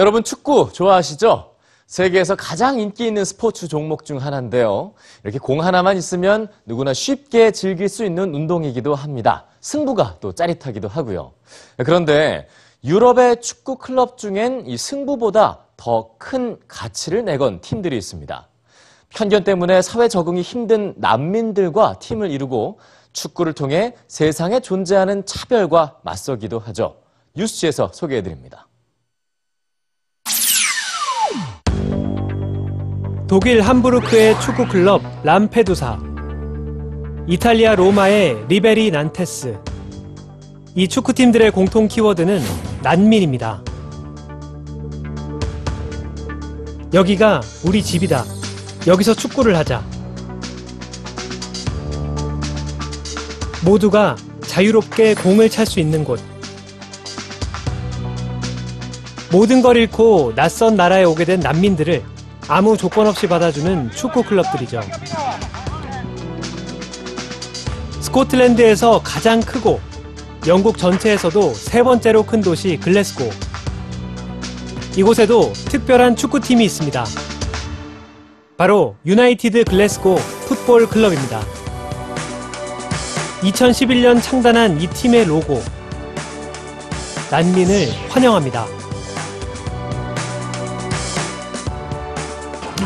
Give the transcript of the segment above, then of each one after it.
여러분 축구 좋아하시죠? 세계에서 가장 인기 있는 스포츠 종목 중 하나인데요. 이렇게 공 하나만 있으면 누구나 쉽게 즐길 수 있는 운동이기도 합니다. 승부가 또 짜릿하기도 하고요. 그런데 유럽의 축구 클럽 중엔 이 승부보다 더 큰 가치를 내건 팀들이 있습니다. 편견 때문에 사회 적응이 힘든 난민들과 팀을 이루고 축구를 통해 세상에 존재하는 차별과 맞서기도 하죠. 뉴스지에서 소개해드립니다. 독일 함부르크의 축구 클럽 람페두사, 이탈리아 로마의 리베리 난테스. 이 축구팀들의 공통 키워드는 난민입니다. 여기가 우리 집이다. 여기서 축구를 하자. 모두가 자유롭게 공을 찰 수 있는 곳. 모든 걸 잃고 낯선 나라에 오게 된 난민들을 아무 조건 없이 받아주는 축구 클럽들이죠. 스코틀랜드에서 가장 크고 영국 전체에서도 세 번째로 큰 도시 글래스고. 이곳에도 특별한 축구팀이 있습니다. 바로 유나이티드 글래스고 풋볼 클럽입니다. 2011년 창단한 이 팀의 로고. 난민을 환영합니다.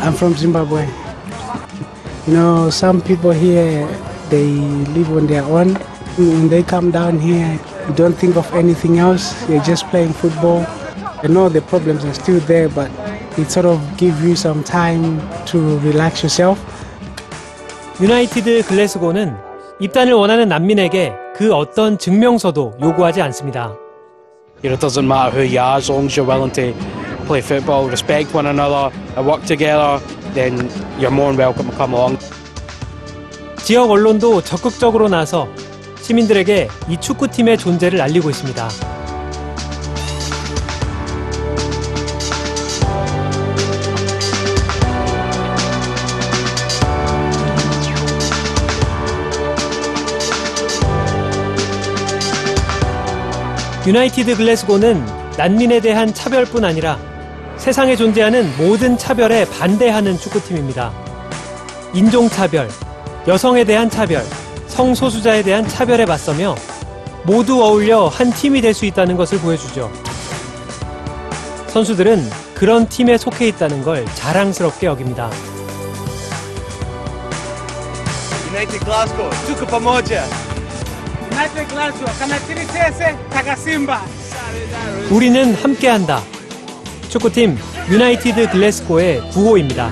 I'm from Zimbabwe. You know, some people here they live on their own. When they come down here, you don't think of anything else. You're just playing football. I know the problems are still there, but it sort of gives you some time to relax yourself. 유나이티드 글래스고는 입단을 원하는 난민에게 그 어떤 증명서도 요구하지 않습니다. You know, it doesn't matter who you are as long as you're willing to play football, respect one another, and work together, then you're more than welcome to come along. 지역 언론도 적극적으로 나서 시민들에게 이 축구팀의 존재를 알리고 있습니다. 유나이티드 글래스고는 난민에 대한 차별뿐 아니라 세상에 존재하는 모든 차별에 반대하는 축구팀입니다. 인종차별, 여성에 대한 차별, 성소수자에 대한 차별에 맞서며 모두 어울려 한 팀이 될 수 있다는 것을 보여주죠. 선수들은 그런 팀에 속해 있다는 걸 자랑스럽게 여깁니다. United Glasgow, tuko pamoja. United Glasgow, sese. 우리는 함께한다. 축구팀 유나이티드 글래스고의 구호입니다.